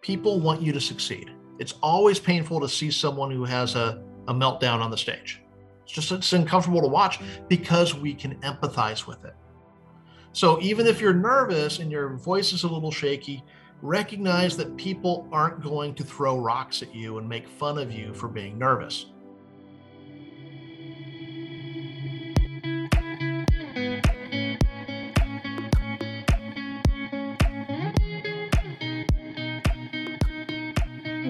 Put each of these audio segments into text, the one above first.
people want you to succeed. It's always painful to see someone who has a, a meltdown on the stage. It's just it's uncomfortable to watch because we can empathize with it. So even if you're nervous and your voice is a little shaky, recognize that people aren't going to throw rocks at you and make fun of you for being nervous.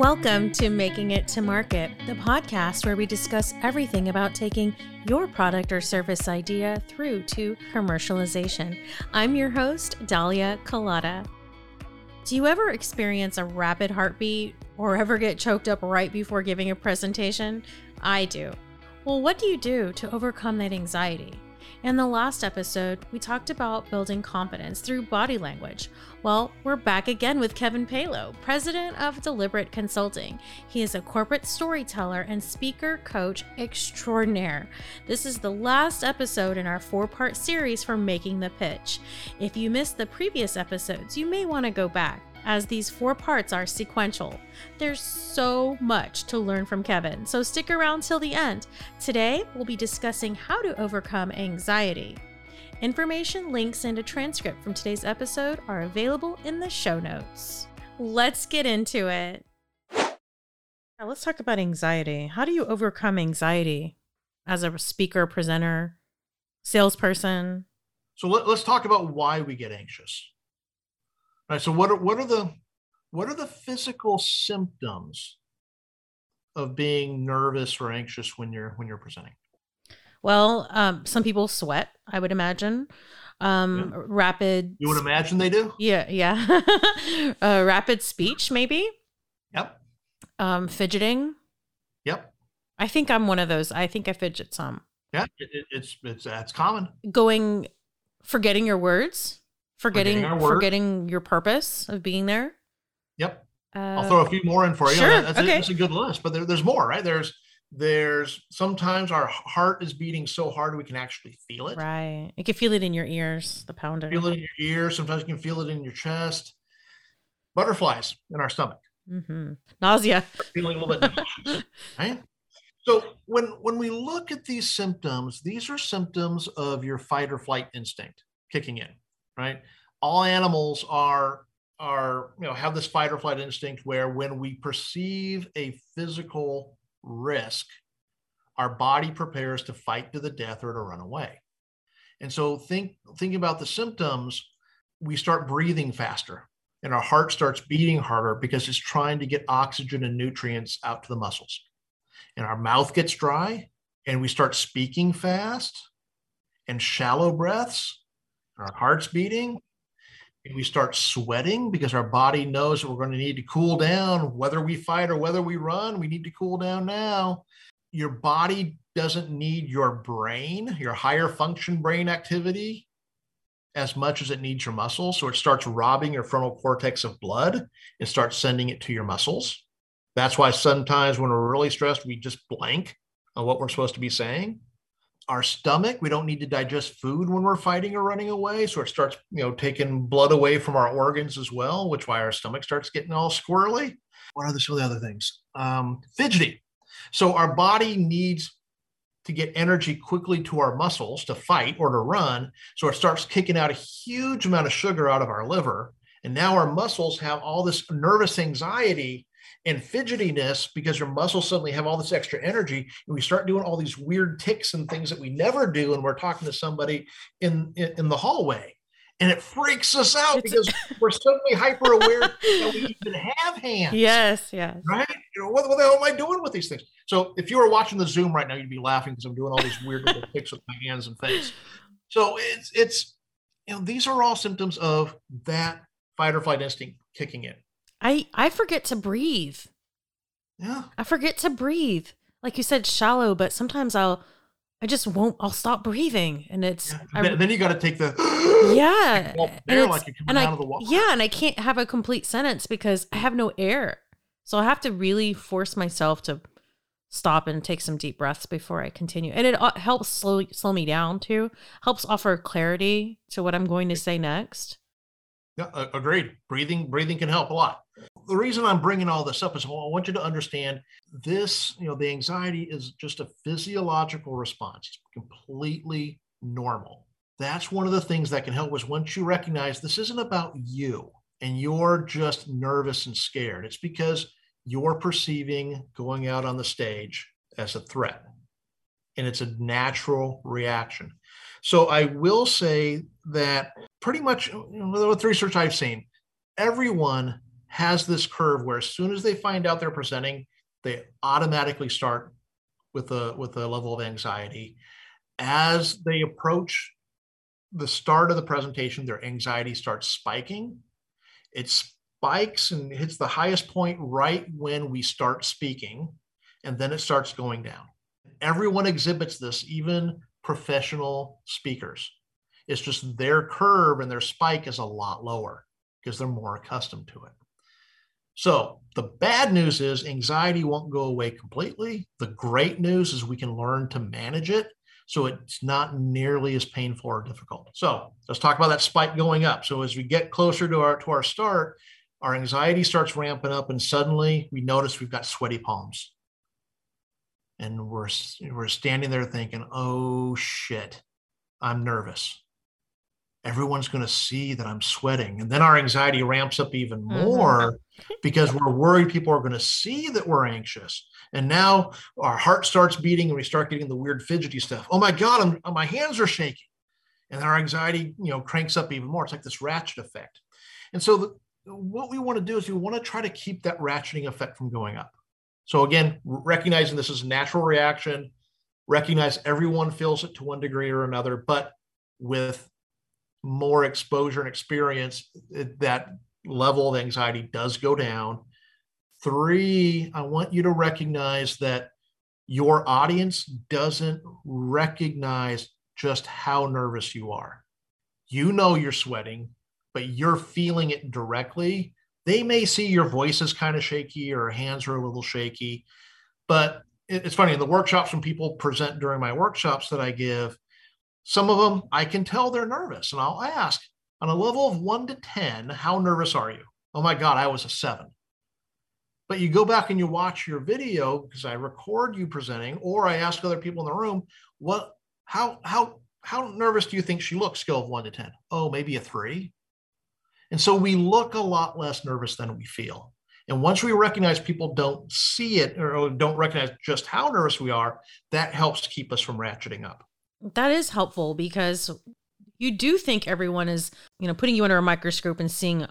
Welcome to Making It to Market, the podcast where we discuss everything about taking your product or service idea through to commercialization. I'm your host, Dahlia Kelada. Do you ever experience a rapid heartbeat or ever get choked up right before giving a presentation? I do. Well, what do you do to overcome that anxiety? In the last episode, we talked about building confidence through body language. Well, we're back again with Kevin Paylow, president of Deliberate Consulting. He is a corporate storyteller and speaker coach extraordinaire. This is the last episode in our four part series for Making the Pitch. If you missed the previous episodes, you may want to go back as these four parts are sequential. There's so much to learn from Kevin, so stick around till the end. Today, we'll be discussing how to overcome anxiety. Information, links, and a transcript from today's episode are available in the show notes. Let's get into it. Now, let's talk about anxiety. How do you overcome anxiety as a speaker, presenter, salesperson? So let, us talk about why we get anxious. All right. So what are what are the what are the physical symptoms of being nervous or anxious when you're when you're presenting? Well, um, some people sweat. I would imagine. Um, yeah. Rapid. You would imagine they do. Yeah, yeah. uh, rapid speech, maybe. Yep. Um, fidgeting. Yep. I think I'm one of those. I think I fidget some. Yeah, it, it's it's that's common. Going, forgetting your words forgetting forgetting, forgetting your purpose of being there. Yep. Uh, I'll throw a few more in for you. Sure. That's, okay. a, that's a good list, but there, there's more, right? There's there's sometimes our heart is beating so hard we can actually feel it. Right. You can feel it in your ears, the pounding. Feel it in your ears. Sometimes you can feel it in your chest. Butterflies in our stomach. Mm-hmm. Nausea. Feeling a little bit nauseous. Right. So when when we look at these symptoms, these are symptoms of your fight or flight instinct kicking in right? All animals are are you know have this fight or flight instinct where when we perceive a physical risk, our body prepares to fight to the death or to run away. And so think thinking about the symptoms, we start breathing faster and our heart starts beating harder because it's trying to get oxygen and nutrients out to the muscles. And our mouth gets dry and we start speaking fast and shallow breaths our heart's beating, and we start sweating because our body knows that we're going to need to cool down, whether we fight or whether we run, we need to cool down now. Your body doesn't need your brain, your higher function brain activity, as much as it needs your muscles. So it starts robbing your frontal cortex of blood and starts sending it to your muscles. That's why sometimes when we're really stressed, we just blank on what we're supposed to be saying our stomach. We don't need to digest food when we're fighting or running away so it starts you know taking blood away from our organs as well which why our stomach starts getting all squirrely. What are some of the other things? Um, fidgety. So our body needs to get energy quickly to our muscles to fight or to run so it starts kicking out a huge amount of sugar out of our liver and now our muscles have all this nervous anxiety and fidgetiness because your muscles suddenly have all this extra energy and we start doing all these weird ticks and things that we never do and we're talking to somebody in in, in the hallway and it freaks us out it's, because we're suddenly hyper aware that we even have hands. Yes, yes. Right? You know, what, what, the hell am I doing with these things? So if you were watching the Zoom right now, you'd be laughing because I'm doing all these weird little ticks with my hands and face. So it's it's you know these are all symptoms of that fight or flight instinct kicking in. I I forget to breathe. Yeah. I forget to breathe. Like you said, shallow, but sometimes I'll I just won't I'll stop breathing and it's yeah. I, then, you gotta take the Yeah. and, like and I, Yeah, and I can't have a complete sentence because I have no air. So I have to really force myself to stop and take some deep breaths before I continue. And it helps slow slow me down too. Helps offer clarity to what I'm going to say next. Yeah, agreed. Breathing breathing can help a lot the reason I'm bringing all this up is I want you to understand this, you know, the anxiety is just a physiological response. It's completely normal. That's one of the things that can help us once you recognize this isn't about you and you're just nervous and scared. It's because you're perceiving going out on the stage as a threat. And it's a natural reaction. So I will say that pretty much you know, with research I've seen, everyone has this curve where as soon as they find out they're presenting, they automatically start with a with a level of anxiety. As they approach the start of the presentation, their anxiety starts spiking. It spikes and hits the highest point right when we start speaking, and then it starts going down. Everyone exhibits this, even professional speakers. It's just their curve and their spike is a lot lower because they're more accustomed to it. So the bad news is anxiety won't go away completely. The great news is we can learn to manage it so it's not nearly as painful or difficult. So let's talk about that spike going up. So as we get closer to our to our start, our anxiety starts ramping up, and suddenly we notice we've got sweaty palms, and we're we're standing there thinking, "Oh shit, I'm nervous." Everyone's going to see that I'm sweating. And then our anxiety ramps up even mm-hmm. more mm-hmm. because we're worried people are going to see that we're anxious. And now our heart starts beating and we start getting the weird fidgety stuff. Oh my God, I'm, my hands are shaking. And our anxiety, you know, cranks up even more. It's like this ratchet effect. And so the, what we want to do is we want to try to keep that ratcheting effect from going up. So again, recognizing this is a natural reaction, recognize everyone feels it to one degree or another, but with more exposure and experience, eh, that level of anxiety does go down. Three, I want you to recognize that your audience doesn't recognize just how nervous you are. You know you're sweating, but you're feeling it directly. They may see your voice is kind of shaky or hands are a little shaky. But it's funny in the workshops when people present during my workshops that I give, some of them, I can tell they're nervous. And I'll ask, on a level of one to 10, how nervous are you? Oh my God, I was a seven. But you go back and you watch your video because I record you presenting, or I ask other people in the room, what, how, how, how nervous do you think she looks? Scale of one to 10. Oh, maybe a three. And so we look a lot less nervous than we feel. And once we recognize people don't see it or don't recognize just how nervous we are, that helps keep us from ratcheting up. That is helpful because you do think everyone is, you know, putting you under a microscope and seeing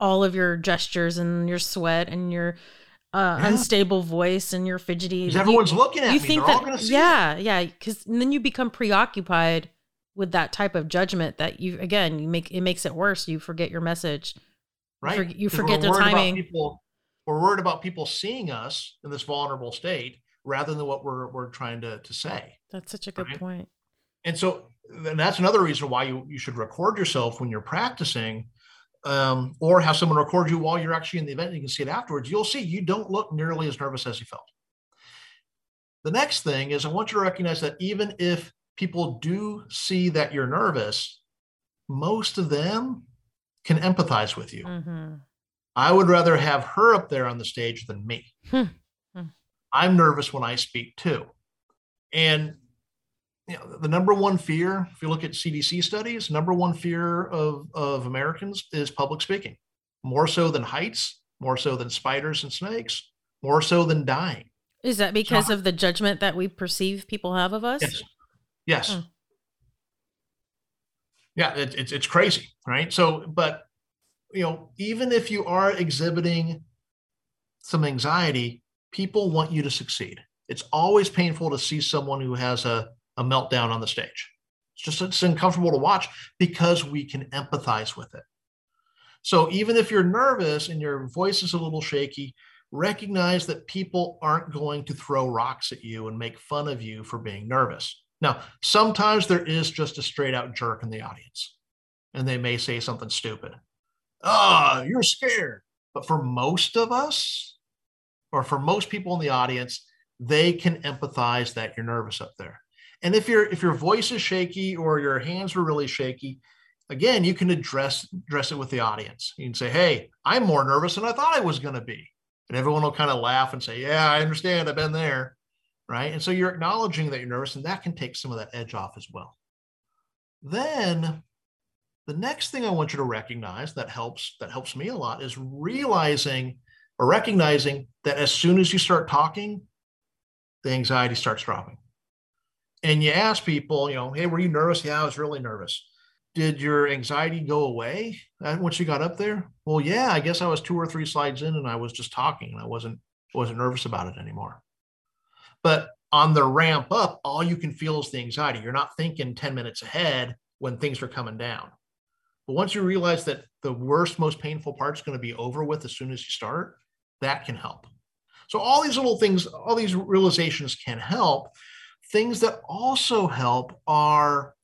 all of your gestures and your sweat and your uh, yeah. unstable voice and your fidgety. Everyone's you, looking at you me. Think They're that, yeah, it. yeah, because then you become preoccupied with that type of judgment that you again you make it makes it worse. You forget your message. Right. You, for, you forget the timing. People, we're worried about people seeing us in this vulnerable state rather than what we're we're trying to to say. That's such a good right? point and so and that's another reason why you, you should record yourself when you're practicing um, or have someone record you while you're actually in the event and you can see it afterwards you'll see you don't look nearly as nervous as you felt the next thing is i want you to recognize that even if people do see that you're nervous most of them can empathize with you mm-hmm. i would rather have her up there on the stage than me hmm. Hmm. i'm nervous when i speak too and you know, the number one fear, if you look at CDC studies, number one fear of, of Americans is public speaking, more so than heights, more so than spiders and snakes, more so than dying. Is that because so, of the judgment that we perceive people have of us? Yes. Yes. Hmm. Yeah, it, it's it's crazy, right? So, but you know, even if you are exhibiting some anxiety, people want you to succeed. It's always painful to see someone who has a a meltdown on the stage. It's just it's uncomfortable to watch because we can empathize with it. So even if you're nervous and your voice is a little shaky, recognize that people aren't going to throw rocks at you and make fun of you for being nervous. Now, sometimes there is just a straight out jerk in the audience, and they may say something stupid. Oh, you're scared. But for most of us, or for most people in the audience, they can empathize that you're nervous up there. And if your if your voice is shaky or your hands were really shaky, again, you can address address it with the audience. You can say, "Hey, I'm more nervous than I thought I was going to be," and everyone will kind of laugh and say, "Yeah, I understand. I've been there." Right. And so you're acknowledging that you're nervous, and that can take some of that edge off as well. Then the next thing I want you to recognize that helps that helps me a lot is realizing or recognizing that as soon as you start talking, the anxiety starts dropping. And you ask people, you know, hey, were you nervous? Yeah, I was really nervous. Did your anxiety go away uh, once you got up there? Well, yeah, I guess I was two or three slides in and I was just talking and I wasn't wasn't nervous about it anymore. But on the ramp up, all you can feel is the anxiety. You're not thinking 10 minutes ahead when things are coming down. But once you realize that the worst, most painful part is going to be over with as soon as you start, that can help. So, all these little things, all these realizations can help. Things that also help are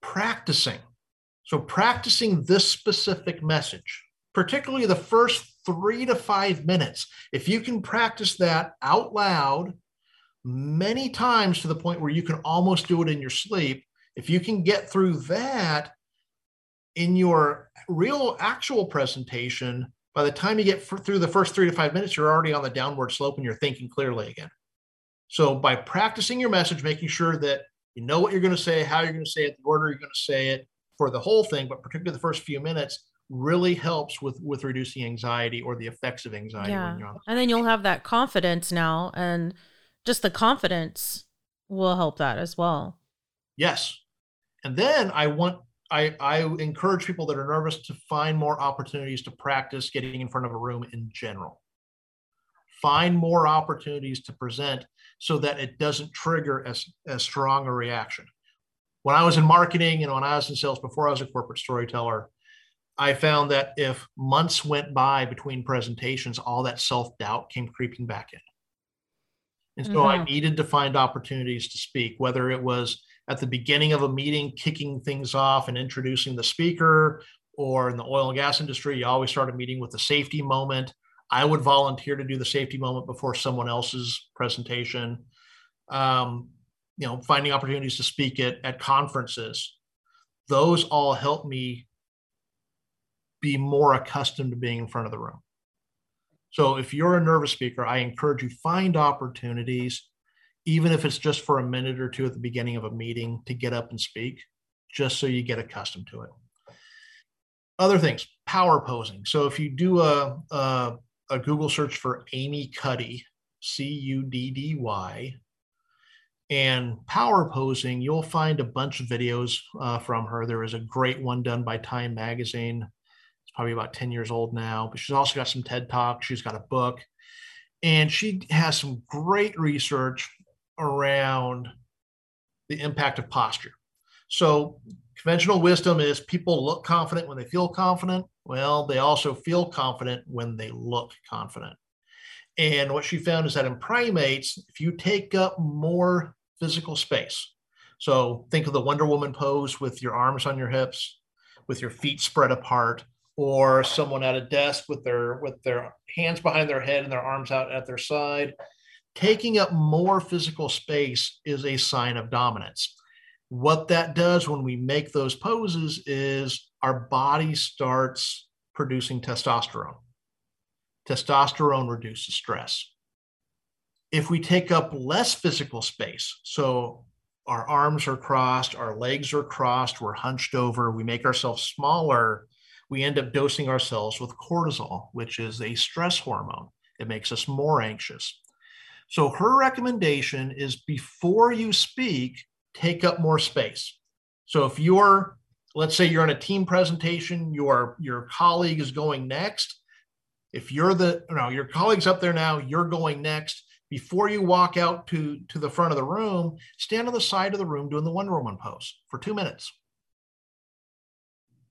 practicing. So, practicing this specific message, particularly the first three to five minutes, if you can practice that out loud many times to the point where you can almost do it in your sleep, if you can get through that in your real actual presentation, by the time you get through the first three to five minutes, you're already on the downward slope and you're thinking clearly again. So by practicing your message, making sure that you know what you're going to say, how you're going to say it, the order you're going to say it for the whole thing, but particularly the first few minutes really helps with with reducing anxiety or the effects of anxiety. Yeah. and then you'll have that confidence now and just the confidence will help that as well. Yes. And then I want I, I encourage people that are nervous to find more opportunities to practice getting in front of a room in general. Find more opportunities to present so that it doesn't trigger as, as strong a reaction. When I was in marketing and when I was in sales before I was a corporate storyteller, I found that if months went by between presentations, all that self doubt came creeping back in. And so mm-hmm. I needed to find opportunities to speak, whether it was at the beginning of a meeting, kicking things off and introducing the speaker, or in the oil and gas industry, you always start a meeting with the safety moment. I would volunteer to do the safety moment before someone else's presentation. Um, you know, finding opportunities to speak at, at conferences. Those all help me be more accustomed to being in front of the room. So if you're a nervous speaker, I encourage you find opportunities even if it's just for a minute or two at the beginning of a meeting to get up and speak, just so you get accustomed to it. Other things, power posing. So if you do a, a, a Google search for Amy Cuddy, C U D D Y, and power posing, you'll find a bunch of videos uh, from her. There is a great one done by Time Magazine. It's probably about 10 years old now, but she's also got some TED Talks. She's got a book. And she has some great research around the impact of posture. So, conventional wisdom is people look confident when they feel confident. Well, they also feel confident when they look confident. And what she found is that in primates, if you take up more physical space, so think of the Wonder Woman pose with your arms on your hips, with your feet spread apart, or someone at a desk with their with their hands behind their head and their arms out at their side taking up more physical space is a sign of dominance. What that does when we make those poses is our body starts producing testosterone. Testosterone reduces stress. If we take up less physical space, so our arms are crossed, our legs are crossed, we're hunched over, we make ourselves smaller, we end up dosing ourselves with cortisol, which is a stress hormone. It makes us more anxious. So her recommendation is before you speak, take up more space. So if you're, let's say you're in a team presentation, your your colleague is going next. If you're the, know, your colleague's up there now, you're going next. Before you walk out to, to the front of the room, stand on the side of the room doing the Wonder Woman pose for two minutes.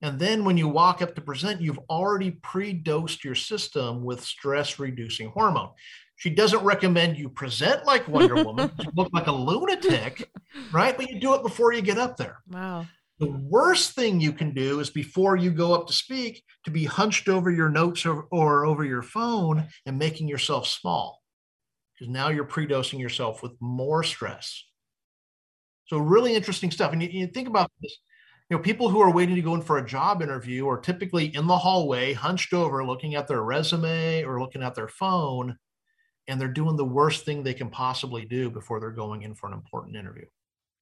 And then when you walk up to present, you've already pre dosed your system with stress reducing hormone. She doesn't recommend you present like Wonder Woman, you look like a lunatic, right? But you do it before you get up there. Wow. The worst thing you can do is before you go up to speak to be hunched over your notes or, or over your phone and making yourself small because now you're predosing yourself with more stress. So really interesting stuff. And you, you think about this, you know, people who are waiting to go in for a job interview are typically in the hallway, hunched over, looking at their resume or looking at their phone, and they're doing the worst thing they can possibly do before they're going in for an important interview.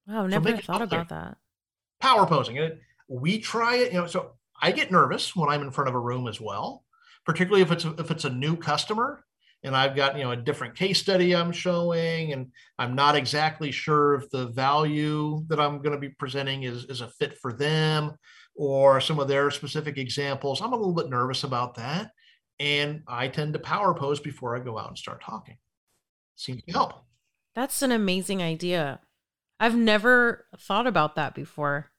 Wow, never so thought about that. Power posing. It, we try it, you know, so I get nervous when I'm in front of a room as well, particularly if it's a, if it's a new customer and I've got you know a different case study I'm showing, and I'm not exactly sure if the value that I'm going to be presenting is is a fit for them or some of their specific examples. I'm a little bit nervous about that, and I tend to power pose before I go out and start talking. Seems to help. That's an amazing idea. I've never thought about that before.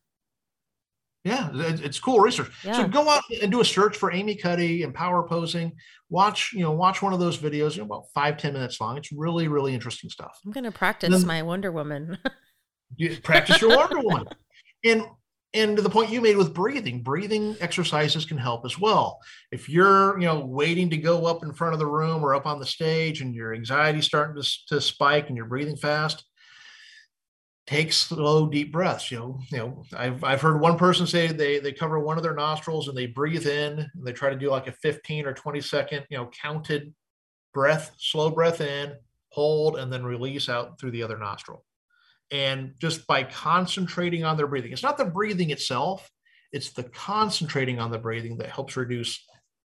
Yeah, it's cool research. Yeah. So go out and do a search for Amy Cuddy and power posing. Watch, you know, watch one of those videos, you know, about five ten minutes long. It's really, really interesting stuff. I'm gonna practice then, my Wonder Woman. you practice your Wonder Woman. And and to the point you made with breathing, breathing exercises can help as well. If you're, you know, waiting to go up in front of the room or up on the stage and your anxiety starting to, to spike and you're breathing fast, take slow, deep breaths. You know, you know, I've I've heard one person say they they cover one of their nostrils and they breathe in and they try to do like a 15 or 20 second, you know, counted breath, slow breath in, hold, and then release out through the other nostril. And just by concentrating on their breathing, it's not the breathing itself, it's the concentrating on the breathing that helps reduce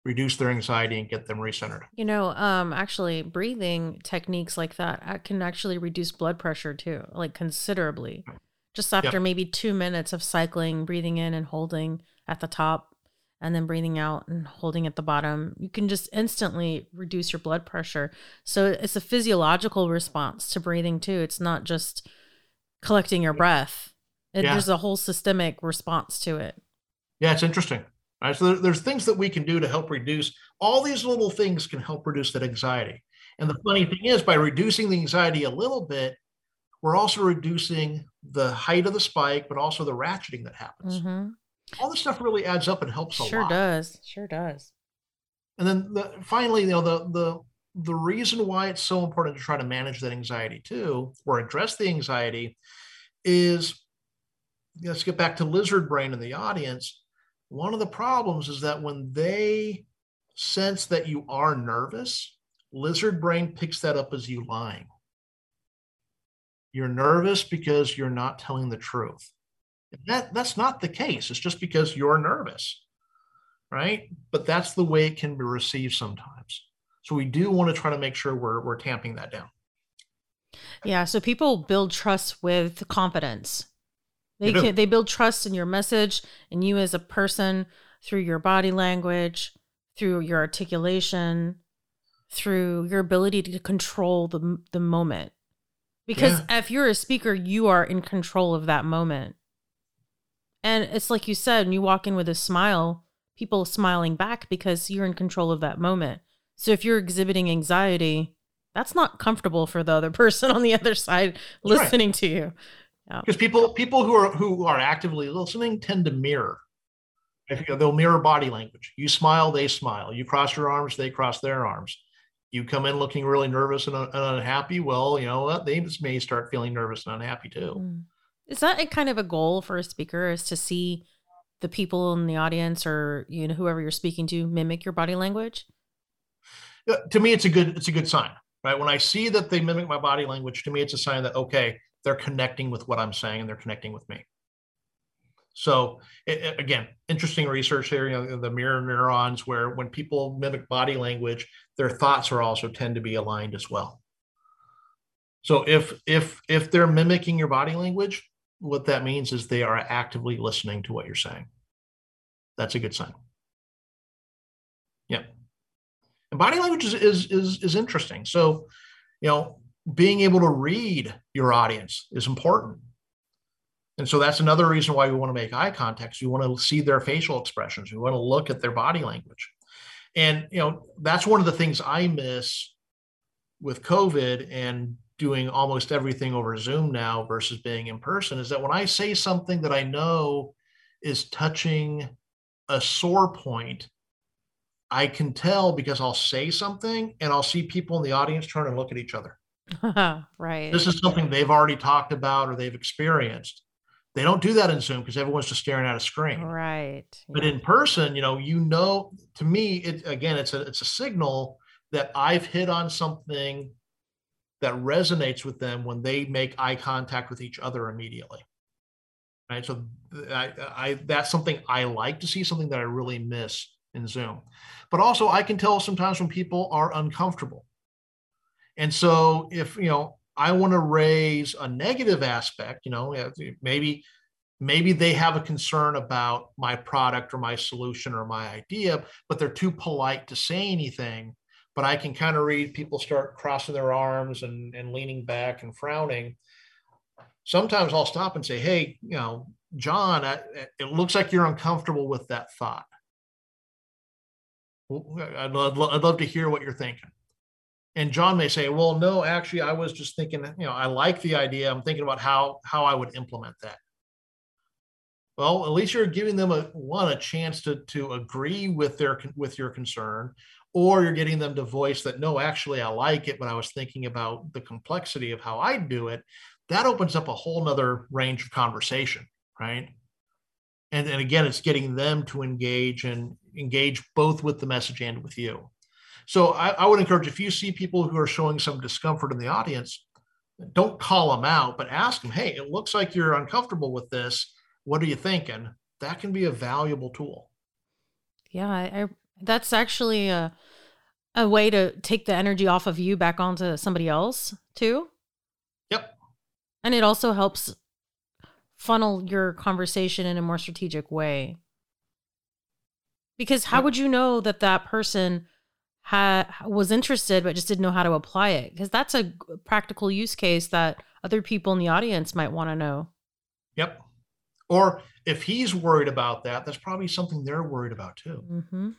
reduce their anxiety and get them recentered. You know, um, actually, breathing techniques like that uh, can actually reduce blood pressure too, like considerably. Just after yep. maybe two minutes of cycling, breathing in and holding at the top, and then breathing out and holding at the bottom, you can just instantly reduce your blood pressure. So it's a physiological response to breathing too. It's not just collecting your breath. It, yeah. There's a whole systemic response to it. Yeah, it's interesting. Right? So there's things that we can do to help reduce. All these little things can help reduce that anxiety. And the funny thing is, by reducing the anxiety a little bit, we're also reducing the height of the spike, but also the ratcheting that happens. Mm-hmm. All this stuff really adds up and helps a sure lot. Sure does. Sure does. And then the, finally, you know, the the the reason why it's so important to try to manage that anxiety too, or address the anxiety, is let's get back to lizard brain in the audience one of the problems is that when they sense that you are nervous, lizard brain picks that up as you lying. You're nervous because you're not telling the truth. That, that's not the case. It's just because you're nervous, right? But that's the way it can be received sometimes. So we do want to try to make sure we're, we're tamping that down. Yeah. So people build trust with confidence. They can, they build trust in your message and you as a person through your body language, through your articulation, through your ability to control the the moment. Because yeah. if you're a speaker, you are in control of that moment. And it's like you said, when you walk in with a smile, people smiling back because you're in control of that moment. So if you're exhibiting anxiety, that's not comfortable for the other person on the other side listening right. to you because people people who are who are actively listening tend to mirror. If you know, they'll mirror body language. You smile they smile. You cross your arms they cross their arms. You come in looking really nervous and, and unhappy well you know what? They may start feeling nervous and unhappy too. Hmm. is that a kind of a goal for a speaker is to see the people in the audience or you know whoever you're speaking to mimic your body language? To me it's a good it's a good sign right? When i see that they mimic my body language to me it's a sign that okay they're connecting with what I'm saying and they're connecting with me. So it, again, interesting research here. You know, the mirror neurons, where when people mimic body language, their thoughts are also tend to be aligned as well. So if if if they're mimicking your body language, what that means is they are actively listening to what you're saying. That's a good sign. Yeah. And body language is is is, is interesting. So, you know, being able to read your audience is important. And so that's another reason why we want to make eye contact. We want to see their facial expressions. We want to look at their body language. And you know, that's one of the things I miss with COVID and doing almost everything over Zoom now versus being in person is that when I say something that I know is touching a sore point, I can tell because I'll say something and I'll see people in the audience turn and look at each other. right. This is something they've already talked about or they've experienced. They don't do that in Zoom because everyone's just staring at a screen. Right. But in person, you know, you know, to me, it again, it's a it's a signal that I've hit on something that resonates with them when they make eye contact with each other immediately. Right. So I, I that's something I like to see, something that I really miss in Zoom. But also I can tell sometimes when people are uncomfortable. And so if you know, I want to raise a negative aspect, you know, maybe maybe they have a concern about my product or my solution or my idea, but they're too polite to say anything. But I can kind of read people start crossing their arms and, and leaning back and frowning. Sometimes I'll stop and say, Hey, you know, John, I, it looks like you're uncomfortable with that thought. I'd love, I'd love to hear what you're thinking. And John may say, well, no, actually, I was just thinking, you know, I like the idea. I'm thinking about how how I would implement that. Well, at least you're giving them a one a chance to to agree with their with your concern, or you're getting them to voice that no, actually, I like it, but I was thinking about the complexity of how I'd do it. That opens up a whole nother range of conversation, right? And, and again, it's getting them to engage and engage both with the message and with you. So I, I would encourage if you see people who are showing some discomfort in the audience, don't call them out, but ask them, hey, it looks like you're uncomfortable with this. What are you thinking? That can be a valuable tool. Yeah, I, that's actually a a way to take the energy off of you back onto somebody else too. Yep. And it also helps funnel your conversation in a more strategic way. Because how yep. would you know that that person ha- was interested but just didn't know how to apply it. Because that's a practical use case that other people in the audience might want to know. Yep. Or if he's worried about that that's probably something they're worried about too. Mm-hmm.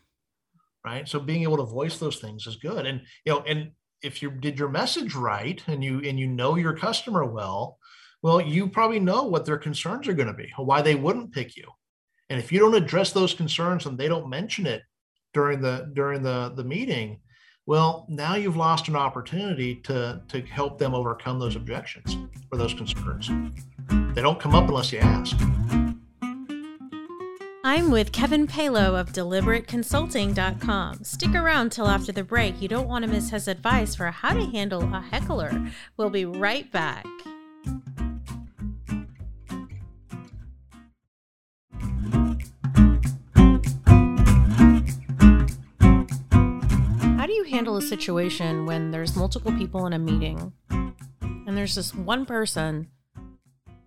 right? So being able to voice those things is good. And you know and if you did your message right and you and you know your customer well well you probably know what their concerns are going to be why they wouldn't pick you. And if you don't address those concerns and they don't mention it during the during the the meeting well now you've lost an opportunity to to help them overcome those objections or those concerns they don't come up unless you ask I'm with Kevin Paylow of deliberateconsulting.com. Stick around till after the break. You don't want to miss his advice for how to handle a heckler. We'll be right back. A situation when there's multiple people in a meeting and there's this one person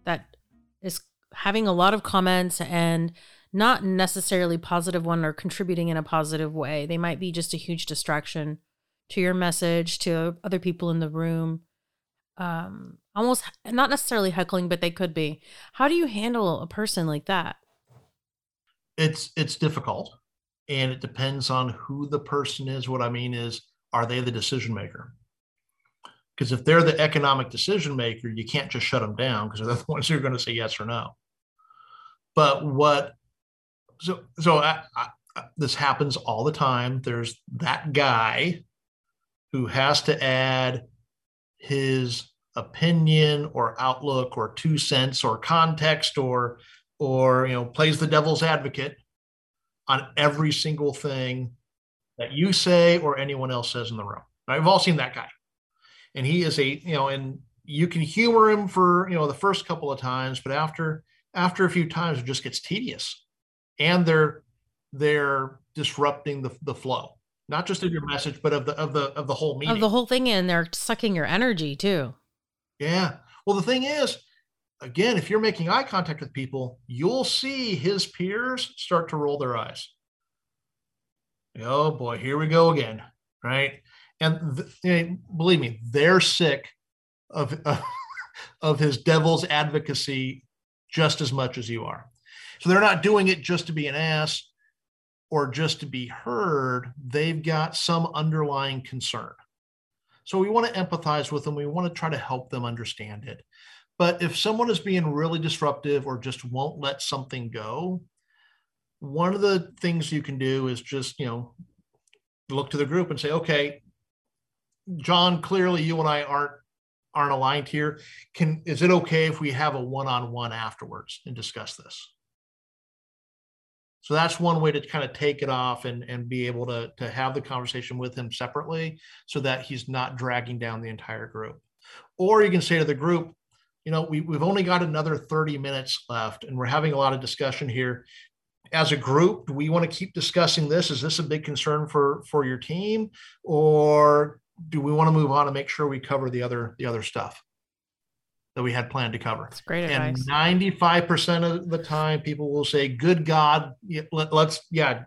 that is having a lot of comments and not necessarily positive one or contributing in a positive way. They might be just a huge distraction to your message, to other people in the room. Um, almost not necessarily heckling, but they could be. How do you handle a person like that? It's it's difficult and it depends on who the person is. What I mean is, are they the decision maker? Because if they're the economic decision maker, you can't just shut them down because they're the ones who are going to say yes or no. But what, so, so I, I, this happens all the time. There's that guy who has to add his opinion or outlook or two cents or context or or you know plays the devil's advocate on every single thing that you say or anyone else says in the room. We've all seen that guy. And he is a, you know, and you can humor him for, you know, the first couple of times, but after after a few times it just gets tedious. And they're they're disrupting the, the flow, not just of your message, but of the of the of the whole meeting. Of the whole thing, and they're sucking your energy too. Yeah. Well, the thing is, again, if you're making eye contact with people, you'll see his peers start to roll their eyes. Oh boy, here we go again, right? And th- know, believe me, they're sick of, of of his devil's advocacy just as much as you are. So they're not doing it just to be an ass or just to be heard. They've got some underlying concern. So we want to empathize with them. We want to try to help them understand it. But if someone is being really disruptive or just won't let something go, one of the things you can do is just, you know, look to the group and say, okay, John, clearly you and I aren't aren't aligned here can is it okay if we have a one-on-one afterwards and discuss this so that's one way to kind of take it off and, and be able to, to have the conversation with him separately so that he's not dragging down the entire group. Or you can say to the group, you know, we, we've only got another 30 minutes left and we're having a lot of discussion here. As a group, do we want to keep discussing this? Is this a big concern for, for your team? Or do we want to move on and make sure we cover the other the other stuff? that we had planned to cover. That's great and advice. 95% of the time people will say, good God, let, us yeah,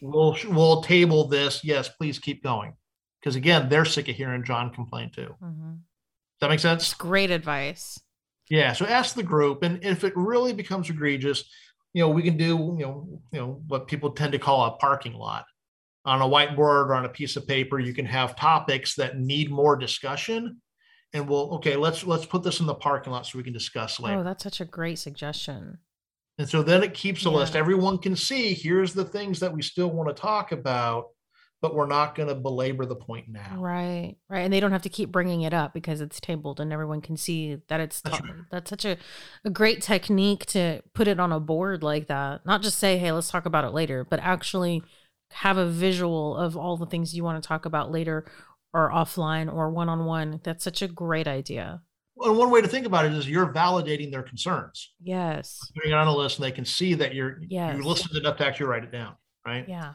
we'll, we'll table this. Yes, please keep going. Because again, they're sick of hearing John complain too. Mm-hmm. Does that make sense? That's great advice. Yeah. So ask the group. And if it really becomes egregious, you know, we can do, you know, you know, what people tend to call a parking lot. On a whiteboard or on a piece of paper. You can have topics that need more discussion. And we'll okay let's let's put this in the parking lot so we can discuss oh, later. oh that's such a great suggestion. And so then it keeps a yeah. list everyone can see here's the things that we still want to talk about but we're not going to belabor the point now right right and they don't have to keep bringing it up because it's tabled and everyone can see that it's uh-huh. that's, that's such a, a great technique to put it on a board like that not just say hey let's talk about it later but actually have a visual of all the things you want to talk about later or offline or one on one. That's such a great idea. And one way to think about it is you're validating their concerns. Yes. Putting it on a list and they can see that you're yes. you listened enough to actually write it down. Right. Yeah.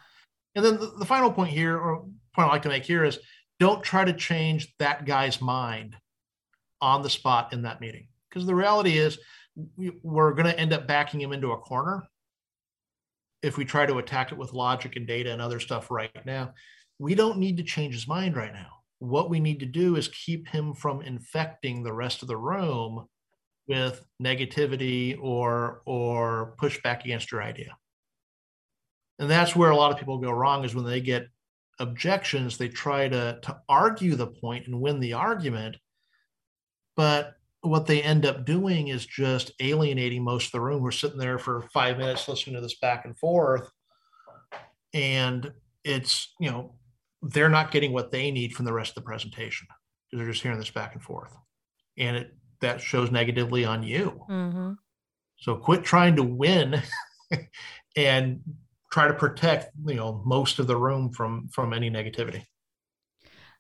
And then the, the final point here, or point I like to make here is don't try to change that guy's mind on the spot in that meeting. Because the reality is we, we're going to end up backing him into a corner if we try to attack it with logic and data and other stuff right now we don't need to change his mind right now. What we need to do is keep him from infecting the rest of the room with negativity or or pushback against your idea. And that's where a lot of people go wrong is when they get objections, they try to, to argue the point and win the argument. But what they end up doing is just alienating most of the room. We're sitting there for five minutes listening to this back and forth. And it's, you know, they're not getting what they need from the rest of the presentation because they're just hearing this back and forth and it that shows negatively on you mm-hmm. so quit trying to win and try to protect you know most of the room from from any negativity.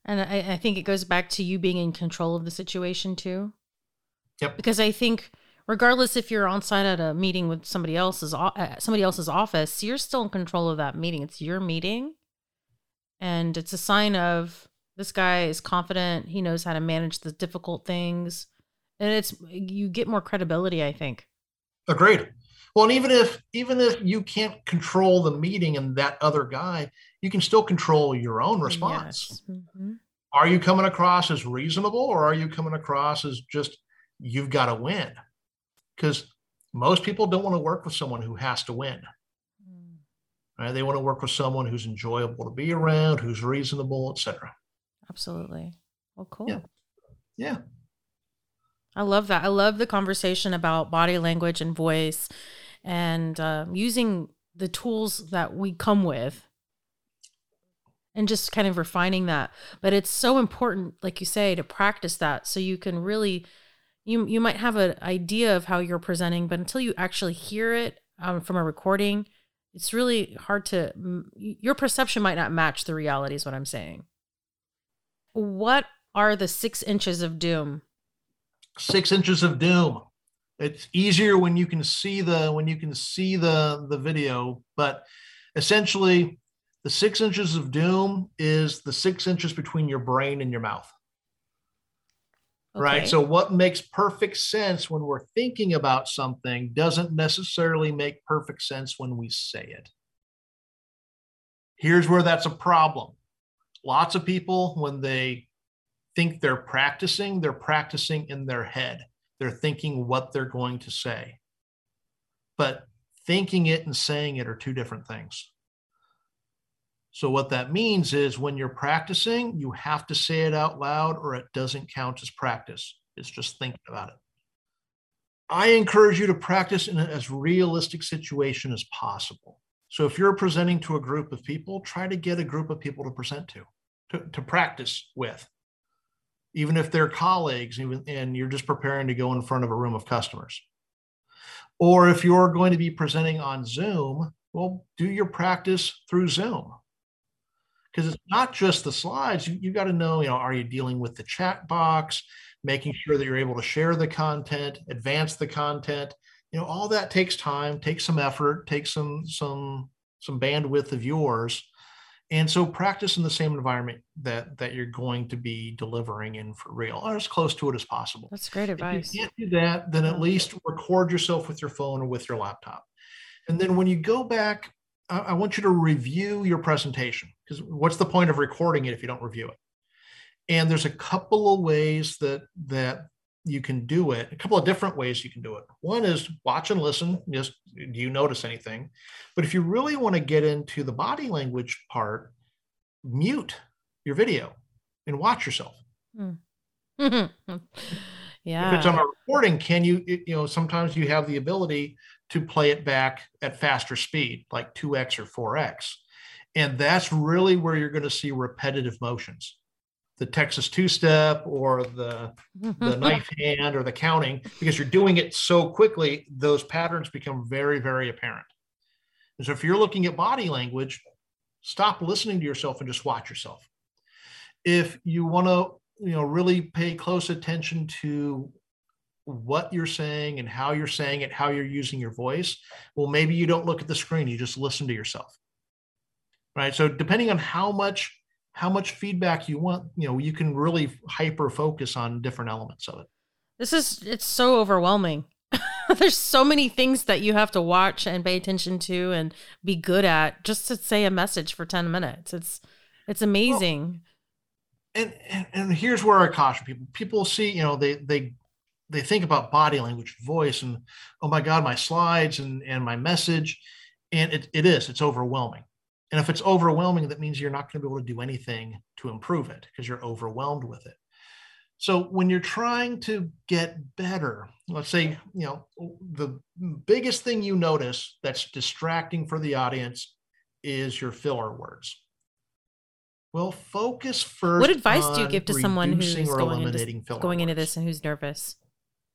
And I, I think it goes back to you being in control of the situation too. Yep. Because i think regardless if you're on site at a meeting with somebody else's uh, somebody else's office you're still in control of that meeting. It's your meeting. And it's a sign of this guy is confident. He knows how to manage the difficult things. And it's you get more credibility i think. Agreed well and even if even if you can't control the meeting and that other guy you can still control your own response yes. mm-hmm. are you coming across as reasonable or are you coming across as just you've got to win because most people don't want to work with someone who has to win Right? They want to work with someone who's enjoyable to be around, who's reasonable, etc. Absolutely. Well, cool. Yeah. yeah. I love that. I love the conversation about body language and voice and uh, using the tools that we come with and just kind of refining that. But it's so important, like you say, to practice that so you can really you you might have an idea of how you're presenting, but until you actually hear it um, from a recording, it's really hard to your perception might not match the reality is what i'm saying. What are the six inches of doom? Six inches of doom it's easier when you can see the when you can see the the video but essentially the six inches of doom is the six inches between your brain and your mouth Okay. Right. So, what makes perfect sense when we're thinking about something doesn't necessarily make perfect sense when we say it. Here's where that's a problem. Lots of people, when they think they're practicing, they're practicing in their head. They're thinking what they're going to say. But thinking it and saying it are two different things. So, what that means is when you're practicing, you have to say it out loud or it doesn't count as practice. It's just thinking about it. I encourage you to practice in as realistic situation as possible. So, if you're presenting to a group of people, try to get a group of people to present to, to, to practice with. Even if they're colleagues, even, and you're just preparing to go in front of a room of customers. Or if you're going to be presenting on Zoom, well, do your practice through Zoom. Because it's not just the slides. You, you got to know, you know, are you dealing with the chat box, making sure that you're able to share the content, advance the content. You know, all that takes time, takes some effort, takes some some some bandwidth of yours and so practice in the same environment that that you're going to be delivering in for real or as close to it as possible. That's great advice if you can't do that then at least record yourself with your phone or with your laptop. And then when you go back i, I want you to review your presentation because what's the point of recording it if you don't review it? And there's a couple of ways that that you can do it a couple of different ways you can do it. One is watch and listen just do you notice anything? But if you really want to get into the body language part mute your video and watch yourself. Yeah hmm. if it's on a recording can you you know sometimes you have the ability to play it back at faster speed like 2x or 4x and that's really where you're going to see repetitive motions the Texas two step or the the knife hand or the counting because you're doing it so quickly, those patterns become very, very apparent. And so if you're looking at body language, stop listening to yourself and just watch yourself. If you want to, you know, really pay close attention to what you're saying and how you're saying it, how you're using your voice, well, maybe you don't look at the screen, you just listen to yourself. Right. So depending on how much how much feedback you want you know you can really hyper focus on different elements of it. This is it's so overwhelming. There's so many things that you have to watch and pay attention to and be good at just to say a message for 10 minutes. It's it's amazing. well, and, and and here's where i caution people. People see you know they they they think about body language voice and oh my god my slides and and my message. And it, it is it's overwhelming and if it's overwhelming, that means you're not going to be able to do anything to improve it because you're overwhelmed with it. So when you're trying to get better, let's say, you know, the biggest thing you notice that's distracting for the audience is your filler words. Well, focus first. What advice do you give to someone who's going into, going into this and who's nervous?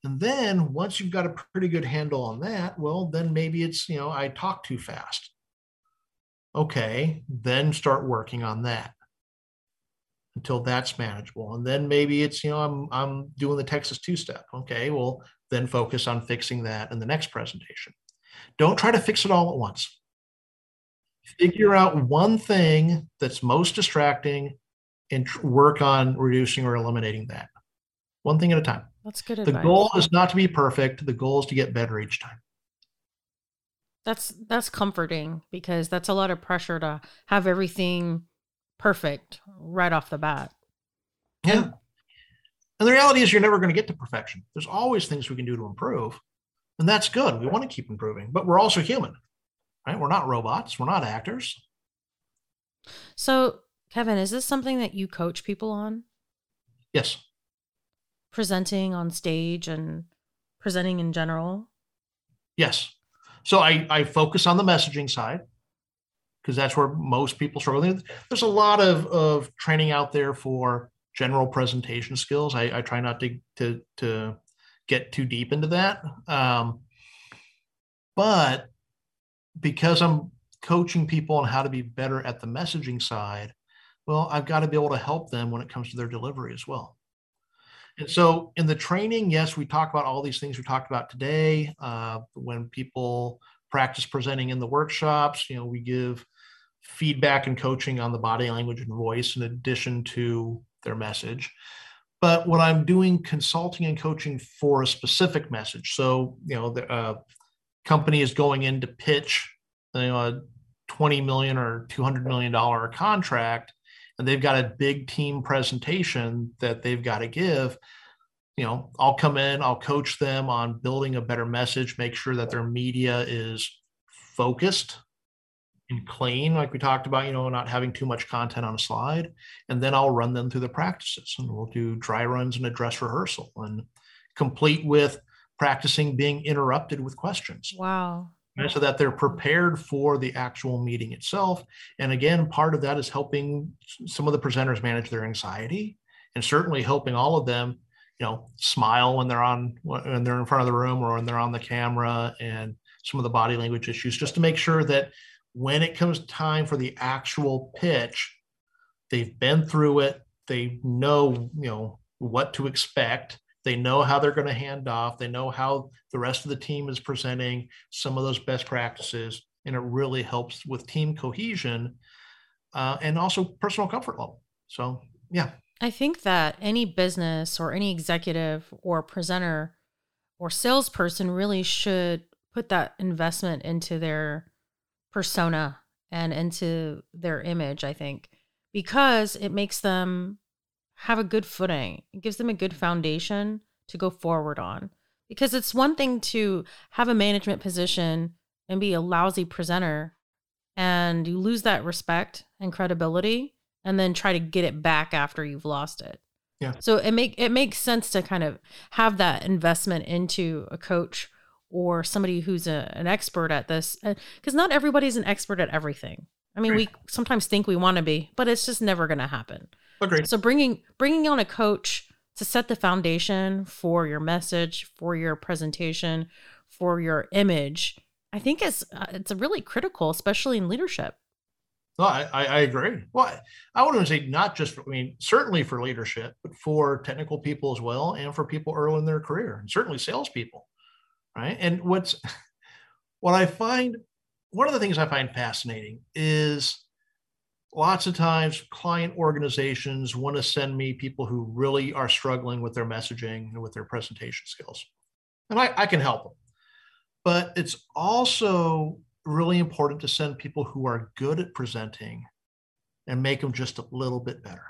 And then once you've got a pretty good handle on that, well, then maybe it's, you know, I talk too fast. Okay, then start working on that until that's manageable. And then maybe it's, you know, I'm I'm doing the Texas two-step. Okay, well, then focus on fixing that in the next presentation. Don't try to fix it all at once. Figure out one thing that's most distracting and tr- work on reducing or eliminating that. One thing at a time. That's good advice. The goal is not to be perfect. The goal is to get better each time. That's that's comforting because that's a lot of pressure to have everything perfect right off the bat. Yeah. And the reality is you're never going to get to perfection. There's always things we can do to improve. And that's good. We want to keep improving, but we're also human. Right? We're not robots, we're not actors. So, Kevin, is this something that you coach people on? Yes. Presenting on stage and presenting in general? Yes. So I, I focus on the messaging side because that's where most people struggle. There's a lot of, of training out there for general presentation skills. I, I try not to, to, to get too deep into that. Um, but because I'm coaching people on how to be better at the messaging side, well, I've got to be able to help them when it comes to their delivery as well. And so in the training, yes, we talk about all these things we talked about today. Uh, when people practice presenting in the workshops, you know, we give feedback and coaching on the body language and voice in addition to their message. But when I'm doing consulting and coaching for a specific message, so you know, the uh, company is going in to pitch, you know, a 20 million or 200 million dollar contract, and they've got a big team presentation that they've got to give you know i'll come in i'll coach them on building a better message make sure that their media is focused and clean like we talked about you know not having too much content on a slide and then i'll run them through the practices and we'll do dry runs and a dress rehearsal and complete with practicing being interrupted with questions. Wow so that they're prepared for the actual meeting itself. And again, part of that is helping some of the presenters manage their anxiety and certainly helping all of them, you know, smile when they're on when they're in front of the room or when they're on the camera and some of the body language issues, just to make sure that when it comes time for the actual pitch, they've been through it, they know, you know, what to expect. They know how they're going to hand off. They know how the rest of the team is presenting some of those best practices. And it really helps with team cohesion uh, and also personal comfort level. So, yeah. I think that any business or any executive or presenter or salesperson really should put that investment into their persona and into their image, I think, because it makes them have a good footing. It gives them a good foundation to go forward on. Because it's one thing to have a management position and be a lousy presenter and you lose that respect and credibility and then try to get it back after you've lost it. Yeah. So it make it makes sense to kind of have that investment into a coach or somebody who's a, an expert at this uh, because not everybody's an expert at everything. I mean, we sometimes think we want to be, but it's just never going to happen. Agreed. So bringing bringing on a coach to set the foundation for your message, for your presentation, for your image, I think is uh, it's a really critical, especially in leadership. No, I, I agree. Well, I wouldn't say not just for, I mean, certainly for leadership, but for technical people as well, and for people early in their career, and certainly salespeople, right? And what's what I find, one of the things I find fascinating is lots of times client organizations want to send me people who really are struggling with their messaging and with their presentation skills. And I, I can help them. But it's also really important to send people who are good at presenting and make them just a little bit better.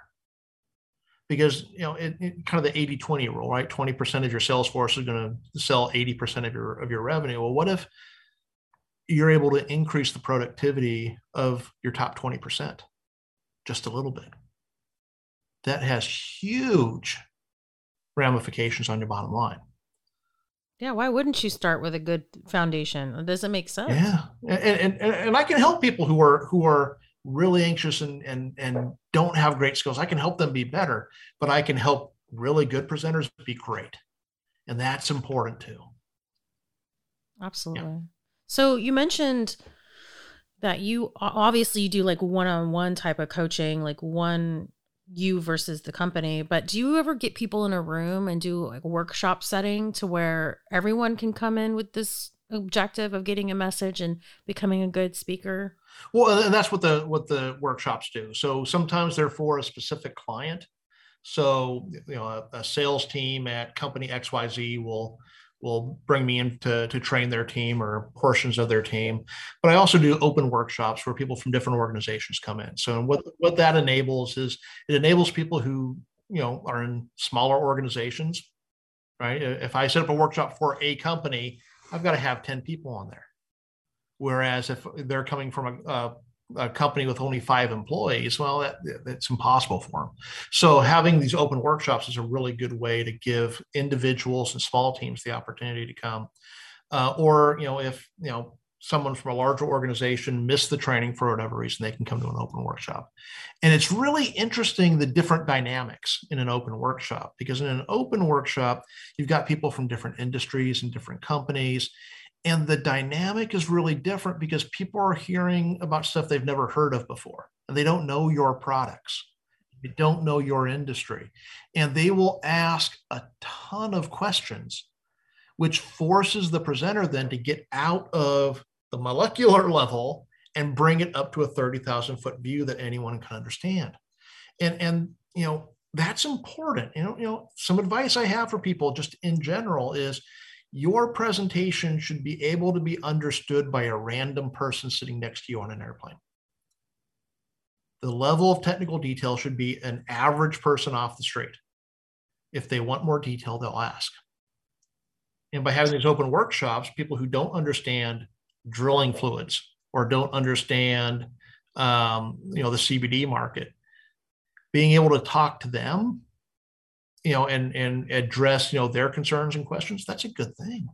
Because, you know, it, it kind of the 80 20 rule, right? 20% of your sales force is going to sell 80% of your, of your revenue. Well, what if you're able to increase the productivity of your top 20% just a little bit. That has huge ramifications on your bottom line. Yeah, why wouldn't you start with a good foundation? Does it make sense? Yeah, and, and and I can help people who are who are really anxious and and and don't have great skills. I can help them be better, but I can help really good presenters be great, and that's important too. Absolutely. Yeah. So you mentioned that you obviously you do like one-on-one type of coaching, like one you versus the company, but do you ever get people in a room and do like workshop setting to where everyone can come in with this objective of getting a message and becoming a good speaker? Well, and that's what the what the workshops do. So sometimes they're for a specific client. So you know, a, a sales team at company XYZ will will bring me in to, to train their team or portions of their team. But I also do open workshops where people from different organizations come in. So what, what that enables is it enables people who, you know, are in smaller organizations, right? If I set up a workshop for a company, I've got to have 10 people on there. Whereas if they're coming from a, a a company with only five employees, well, that, that's impossible for them. So having these open workshops is a really good way to give individuals and small teams the opportunity to come. Uh, or, you know, if, you know, someone from a larger organization missed the training for whatever reason, they can come to an open workshop. And it's really interesting the different dynamics in an open workshop because in an open workshop, you've got people from different industries and different companies and the dynamic is really different because people are hearing about stuff they've never heard of before and they don't know your products. They don't know your industry. And they will ask a ton of questions which forces the presenter then to get out of the molecular level and bring it up to a 30,000 foot view that anyone can understand. And and you know that's important. You know you know some advice i have for people just in general is your presentation should be able to be understood by a random person sitting next to you on an airplane. The level of technical detail should be an average person off the street. If they want more detail, they'll ask. And by having these open workshops, people who don't understand drilling fluids or don't understand um, you know the CBD market, being able to talk to them you know, and and address you know their concerns and questions, that's a good thing.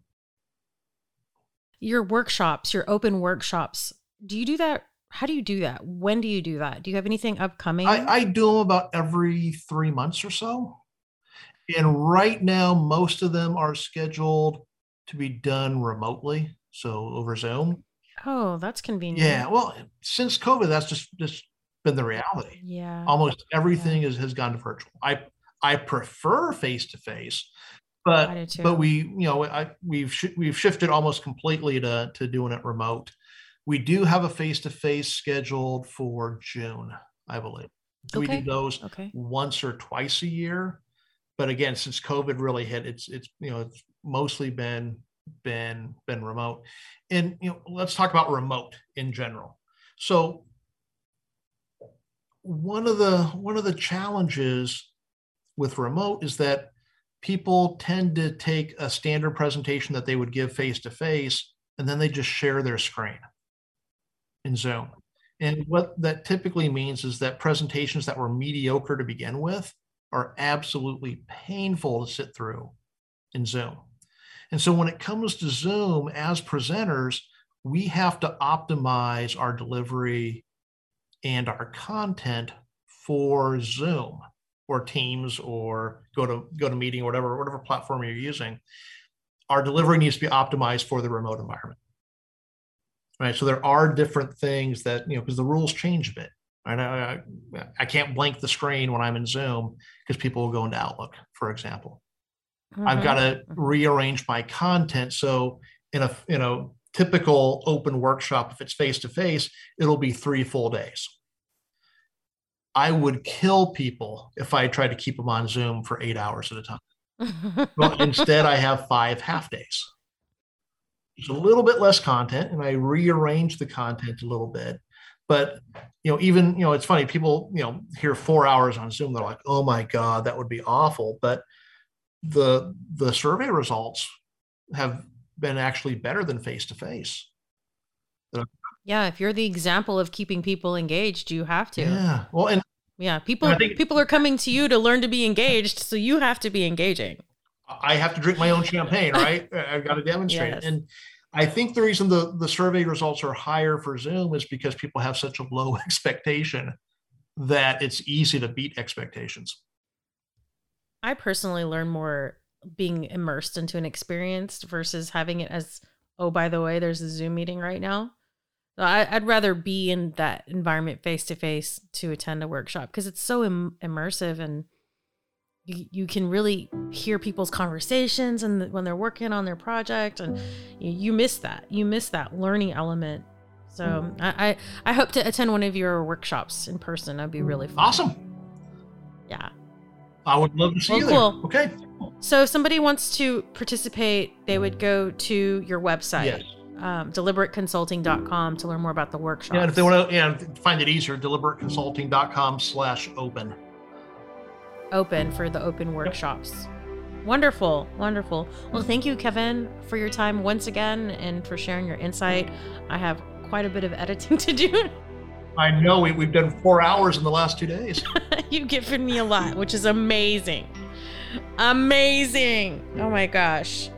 Your workshops, your open workshops, do you do that? how do you do that? When do you do that? Do you have anything upcoming? I, I do them about every three months or so. And right now, most of them are scheduled to be done remotely, so over Zoom. oh, that's convenient. Yeah, well, since COVID, that's just just been the reality. Yeah. Almost everything is, has gone to virtual. I I prefer face to face, but I do too. but we you know I we've sh- we've shifted almost completely to to doing it remote. We do have a face to face scheduled for June, I believe. We do those Okay. once or twice a year, but again, since COVID really hit, it's it's you know it's mostly been been been remote. And you know, let's talk about remote in general. So one of the one of the challenges with remote is that people tend to take a standard presentation that they would give face to face and then they just share their screen in Zoom. And what that typically means is that presentations that were mediocre to begin with are absolutely painful to sit through in Zoom. And so when it comes to Zoom as presenters, we have to optimize our delivery and our content for Zoom or Teams or go to go to meeting or whatever whatever platform you're using. Our delivery needs to be optimized for the remote environment. Right. So there are different things that, you know, because the rules change a bit. Right. I, I, I can't blank the screen when I'm in Zoom because people will go into Outlook, for example. I've Mhm. got to rearrange my content. So in a you know typical open workshop, if it's face to face, it'll be three full days. I would kill people if I tried to keep them on Zoom for eight hours at a time. Mm-hmm. Instead, I have five half days. It's a little bit less content, and I rearrange the content a little bit. But you know, even you know, it's funny. People you know hear four hours on Zoom, they're like, "Oh my god, that would be awful." But the the survey results have been actually better than face to face. Yeah, if you're the example of keeping people engaged, you have to. Yeah. Well, and yeah, people think- people are coming to you to learn to be engaged, so you have to be engaging. I have to drink my own champagne, right? I've got to demonstrate Yes. And I think the reason the, the survey results are higher for Zoom is because people have such a low expectation that it's easy to beat expectations. I personally learn more being immersed into an experience versus having it as, oh, by the way, there's a Zoom meeting right now. I, I'd rather be in that environment face to face to attend a workshop because it's so Im- immersive and you, you can really hear people's conversations and the, when they're working on their project and you, you miss that. You miss that learning element. So mm-hmm. I, I, I hope to attend one of your workshops in person. That'd be really fun. Awesome. Yeah. I would love to see Well, you there. cool. Okay. So if somebody wants to participate, they would go to your website, Yes. Um, deliberateconsulting.com to learn more about the workshop. Yeah. And if they want to yeah, find it easier, deliberateconsulting.com slash open. open for the open workshops. Wonderful, wonderful. Well, thank you, Kevin, for your time once again and for sharing your insight. I have quite a bit of editing to do. I know we, we've done four hours in the last two days. You've given me a lot, which is amazing. Amazing. Oh my gosh.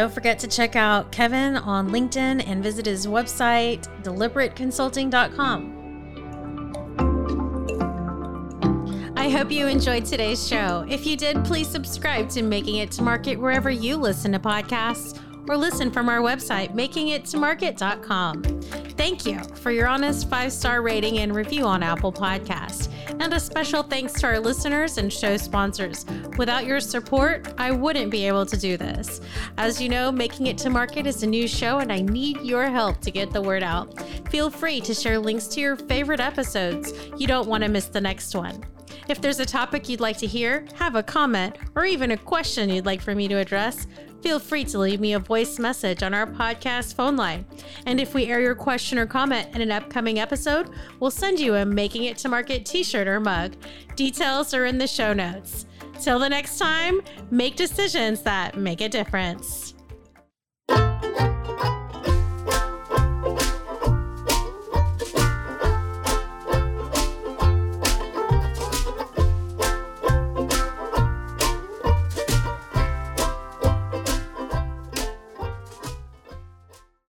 Don't forget to check out Kevin on LinkedIn and visit his website, deliberateconsulting.com. I hope you enjoyed today's show. If you did, please subscribe to Making It to Market wherever you listen to podcasts or listen from our website, makingittomarket.com. Thank you for your honest five star rating and review on Apple Podcast. And a special thanks to our listeners and show sponsors. Without your support, I wouldn't be able to do this. As you know, Making It to Market is a new show and I need your help to get the word out. Feel free to share links to your favorite episodes. You don't want to miss the next one. If there's a topic you'd like to hear, have a comment, or even a question you'd like for me to address, feel free to leave me a voice message on our podcast phone line. And if we air your question or comment in an upcoming episode, we'll send you a Making It to Market t shirt or mug. Details are in the show notes. Till the next time, make decisions that make a difference.